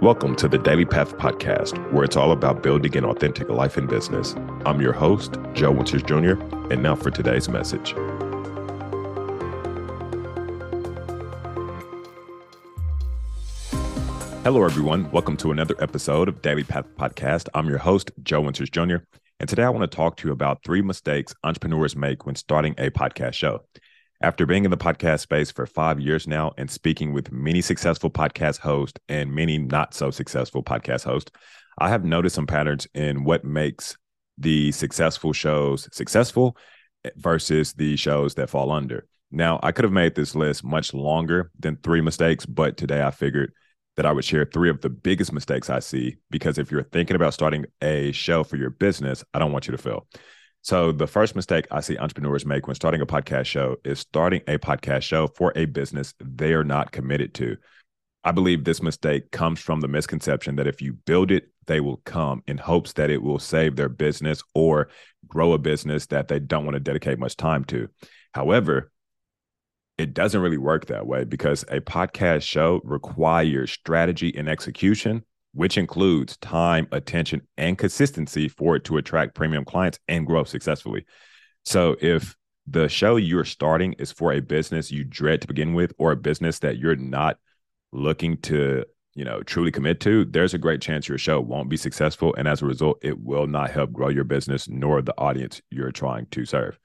Welcome to the Daily Path Podcast, where it's all about building an authentic life and business. I'm your host, Joe Winters Jr., and now for today's message. Hello, everyone. Welcome to another episode of Daily Path Podcast. I'm your host, Joe Winters Jr., and today I want to talk to you about three mistakes entrepreneurs make when starting a podcast show. After being in the podcast space for five years now and speaking with many successful podcast hosts and many not so successful podcast hosts, I have noticed some patterns in what makes the successful shows successful versus the shows that fall under. Now, I could have made this list much longer than three mistakes, but today I figured that I would share three of the biggest mistakes I see because if you're thinking about starting a show for your business, I don't want you to fail. So the first mistake I see entrepreneurs make when starting a podcast show is starting a podcast show for a business they are not committed to. I believe this mistake comes from the misconception that if you build it, they will come in hopes that it will save their business or grow a business that they don't want to dedicate much time to. However, it doesn't really work that way because a podcast show requires strategy and execution which includes time, attention, and consistency for it to attract premium clients and grow successfully. So if the show you're starting is for a business you dread to begin with or a business that you're not looking to you know truly commit to there's a great chance your show won't be successful and as a result it will not help grow your business nor the audience you're trying to serve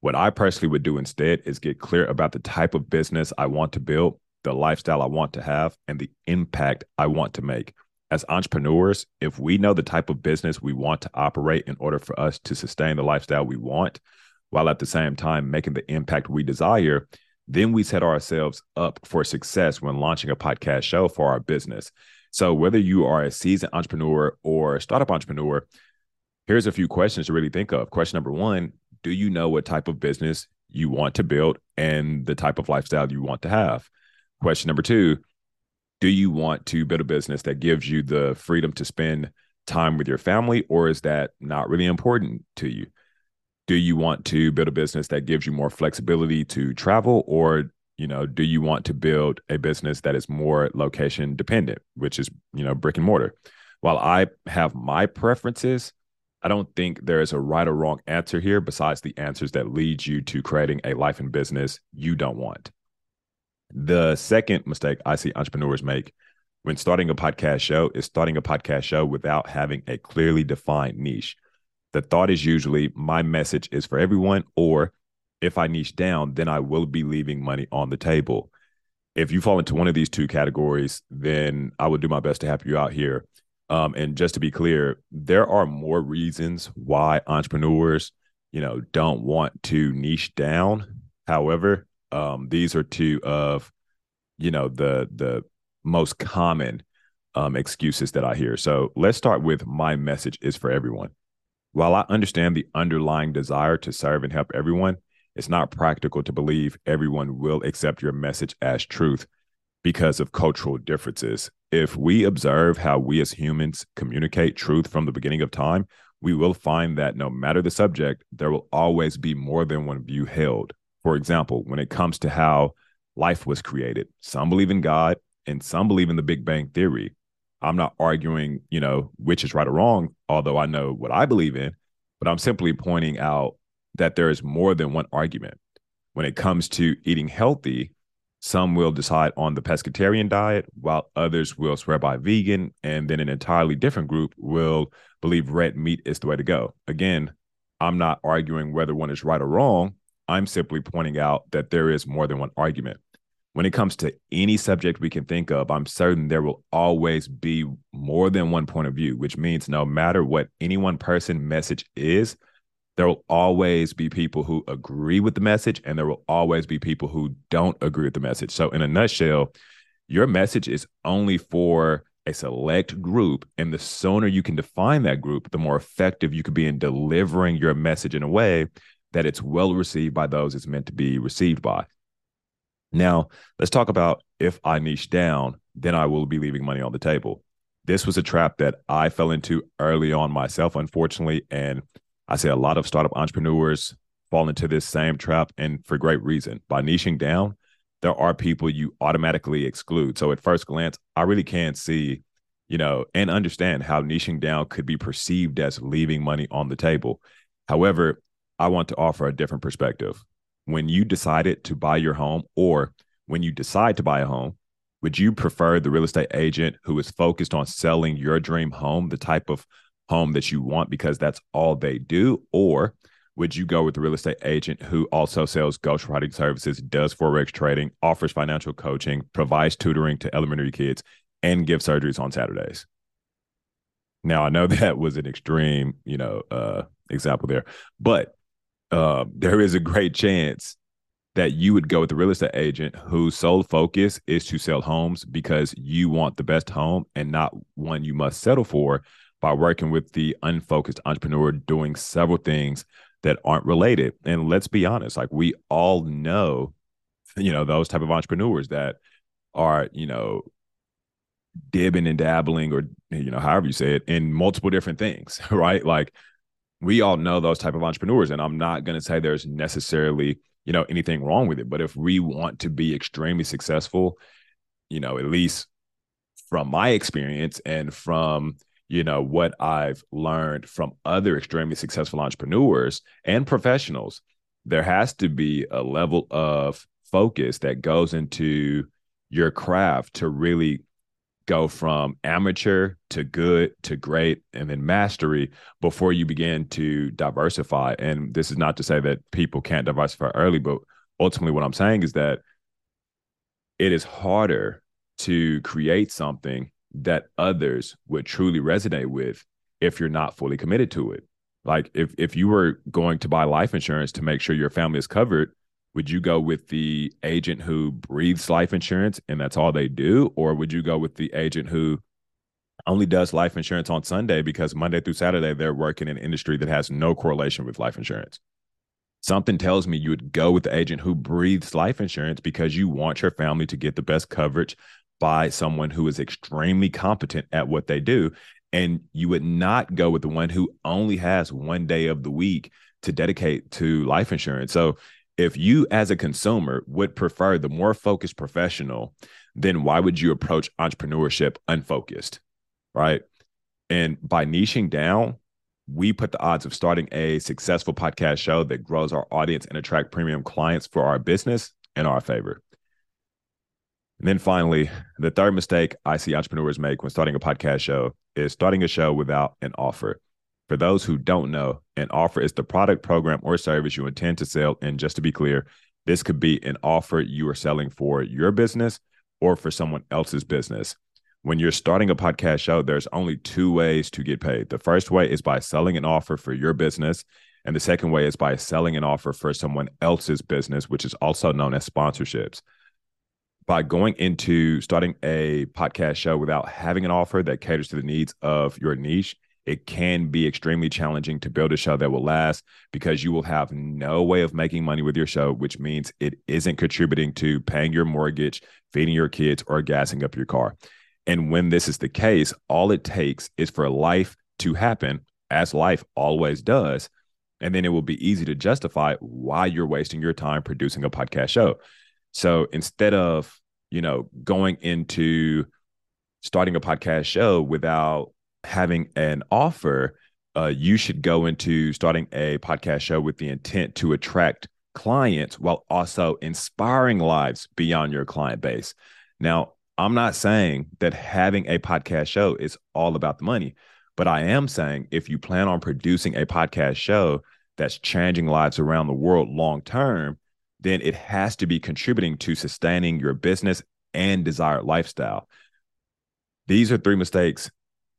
what i personally would do instead is get clear about the type of business i want to build the lifestyle i want to have and the impact i want to make as entrepreneurs, if we know the type of business we want to operate in order for us to sustain the lifestyle we want, while at the same time making the impact we desire, then we set ourselves up for success when launching a podcast show for our business. So, whether you are a seasoned entrepreneur or a startup entrepreneur, here's a few questions to really think of. Question number one Do you know what type of business you want to build and the type of lifestyle you want to have? Question number two do you want to build a business that gives you the freedom to spend time with your family or is that not really important to you? Do you want to build a business that gives you more flexibility to travel or you know do you want to build a business that is more location dependent which is you know brick and mortar? While i have my preferences i don't think there is a right or wrong answer here besides the answers that lead you to creating a life and business you don't want the second mistake I see entrepreneurs make when starting a podcast show is starting a podcast show without having a clearly defined niche. The thought is usually my message is for everyone, or if I niche down, then I will be leaving money on the table. If you fall into one of these two categories, then I will do my best to help you out here. Um, and just to be clear, there are more reasons why entrepreneurs, you know, don't want to niche down. However, um, these are two of, you know, the the most common um, excuses that I hear. So let's start with my message is for everyone. While I understand the underlying desire to serve and help everyone, it's not practical to believe everyone will accept your message as truth because of cultural differences. If we observe how we as humans communicate truth from the beginning of time, we will find that no matter the subject, there will always be more than one view held. For example, when it comes to how life was created, some believe in God and some believe in the Big Bang Theory. I'm not arguing, you know, which is right or wrong, although I know what I believe in, but I'm simply pointing out that there is more than one argument. When it comes to eating healthy, some will decide on the pescatarian diet, while others will swear by vegan, and then an entirely different group will believe red meat is the way to go. Again, I'm not arguing whether one is right or wrong. I'm simply pointing out that there is more than one argument. When it comes to any subject we can think of, I'm certain there will always be more than one point of view, which means no matter what any one person message is, there will always be people who agree with the message and there will always be people who don't agree with the message. So, in a nutshell, your message is only for a select group. And the sooner you can define that group, the more effective you could be in delivering your message in a way that it's well received by those it's meant to be received by. Now, let's talk about if I niche down, then I will be leaving money on the table. This was a trap that I fell into early on myself, unfortunately. And I say a lot of startup entrepreneurs fall into this same trap and for great reason. By niching down, there are people you automatically exclude. So at first glance, I really can't see you know, and understand how niching down could be perceived as leaving money on the table. However, I want to offer a different perspective. When you decided to buy your home or when you decide to buy a home, would you prefer the real estate agent who is focused on selling your dream home, the type of home that you want because that's all they do? Or would you go with the real estate agent who also sells ghostwriting services, does forex trading, offers financial coaching, provides tutoring to elementary kids, and gives surgeries on Saturdays? Now I know that was an extreme, you know, uh, example there, but uh, there is a great chance that you would go with the real estate agent whose sole focus is to sell homes because you want the best home and not one you must settle for by working with the unfocused entrepreneur doing several things that aren't related. And let's be honest, like we all know, you know, those type of entrepreneurs that are, you know, dibbing and dabbling or you know, however you say it, in multiple different things, right? Like we all know those type of entrepreneurs. And I'm not gonna say there's necessarily, you know, anything wrong with it. But if we want to be extremely successful, you know, at least from my experience and from you know what i've learned from other extremely successful entrepreneurs and professionals there has to be a level of focus that goes into your craft to really go from amateur to good to great and then mastery before you begin to diversify and this is not to say that people can't diversify early but ultimately what i'm saying is that it is harder to create something that others would truly resonate with if you're not fully committed to it. Like if if you were going to buy life insurance to make sure your family is covered, would you go with the agent who breathes life insurance and that's all they do or would you go with the agent who only does life insurance on Sunday because Monday through Saturday they're working in an industry that has no correlation with life insurance? Something tells me you would go with the agent who breathes life insurance because you want your family to get the best coverage by someone who is extremely competent at what they do. And you would not go with the one who only has one day of the week to dedicate to life insurance. So, if you as a consumer would prefer the more focused professional, then why would you approach entrepreneurship unfocused? Right. And by niching down, we put the odds of starting a successful podcast show that grows our audience and attract premium clients for our business in our favor. And then finally, the third mistake I see entrepreneurs make when starting a podcast show is starting a show without an offer. For those who don't know, an offer is the product, program, or service you intend to sell. And just to be clear, this could be an offer you are selling for your business or for someone else's business. When you're starting a podcast show, there's only two ways to get paid. The first way is by selling an offer for your business. And the second way is by selling an offer for someone else's business, which is also known as sponsorships by going into starting a podcast show without having an offer that caters to the needs of your niche, it can be extremely challenging to build a show that will last because you will have no way of making money with your show, which means it isn't contributing to paying your mortgage, feeding your kids, or gassing up your car. And when this is the case, all it takes is for life to happen, as life always does. And then it will be easy to justify why you're wasting your time producing a podcast show. So instead of, you know, going into starting a podcast show without having an offer, uh, you should go into starting a podcast show with the intent to attract clients while also inspiring lives beyond your client base. Now, I'm not saying that having a podcast show is all about the money, but I am saying if you plan on producing a podcast show that's changing lives around the world long term, then it has to be contributing to sustaining your business and desired lifestyle. These are three mistakes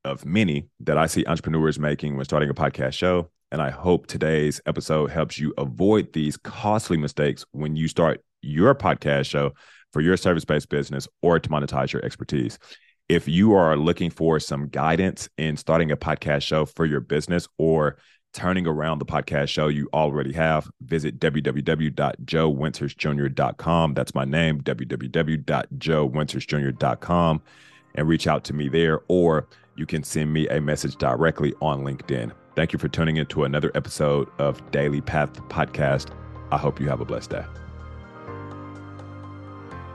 of many that I see entrepreneurs making when starting a podcast show. And I hope today's episode helps you avoid these costly mistakes when you start your podcast show for your service based business or to monetize your expertise. If you are looking for some guidance in starting a podcast show for your business or turning around the podcast show you already have, visit www.joewintersjr.com. That's my name, www.joewintersjr.com, and reach out to me there, or you can send me a message directly on LinkedIn. Thank you for tuning into another episode of Daily Path Podcast. I hope you have a blessed day.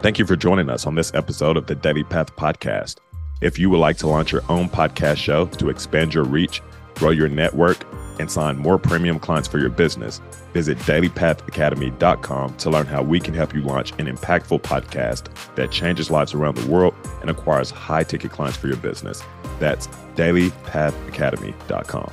Thank you for joining us on this episode of the Daily Path Podcast. If you would like to launch your own podcast show to expand your reach, grow your network, and sign more premium clients for your business, visit dailypathacademy.com to learn how we can help you launch an impactful podcast that changes lives around the world and acquires high ticket clients for your business. That's dailypathacademy.com.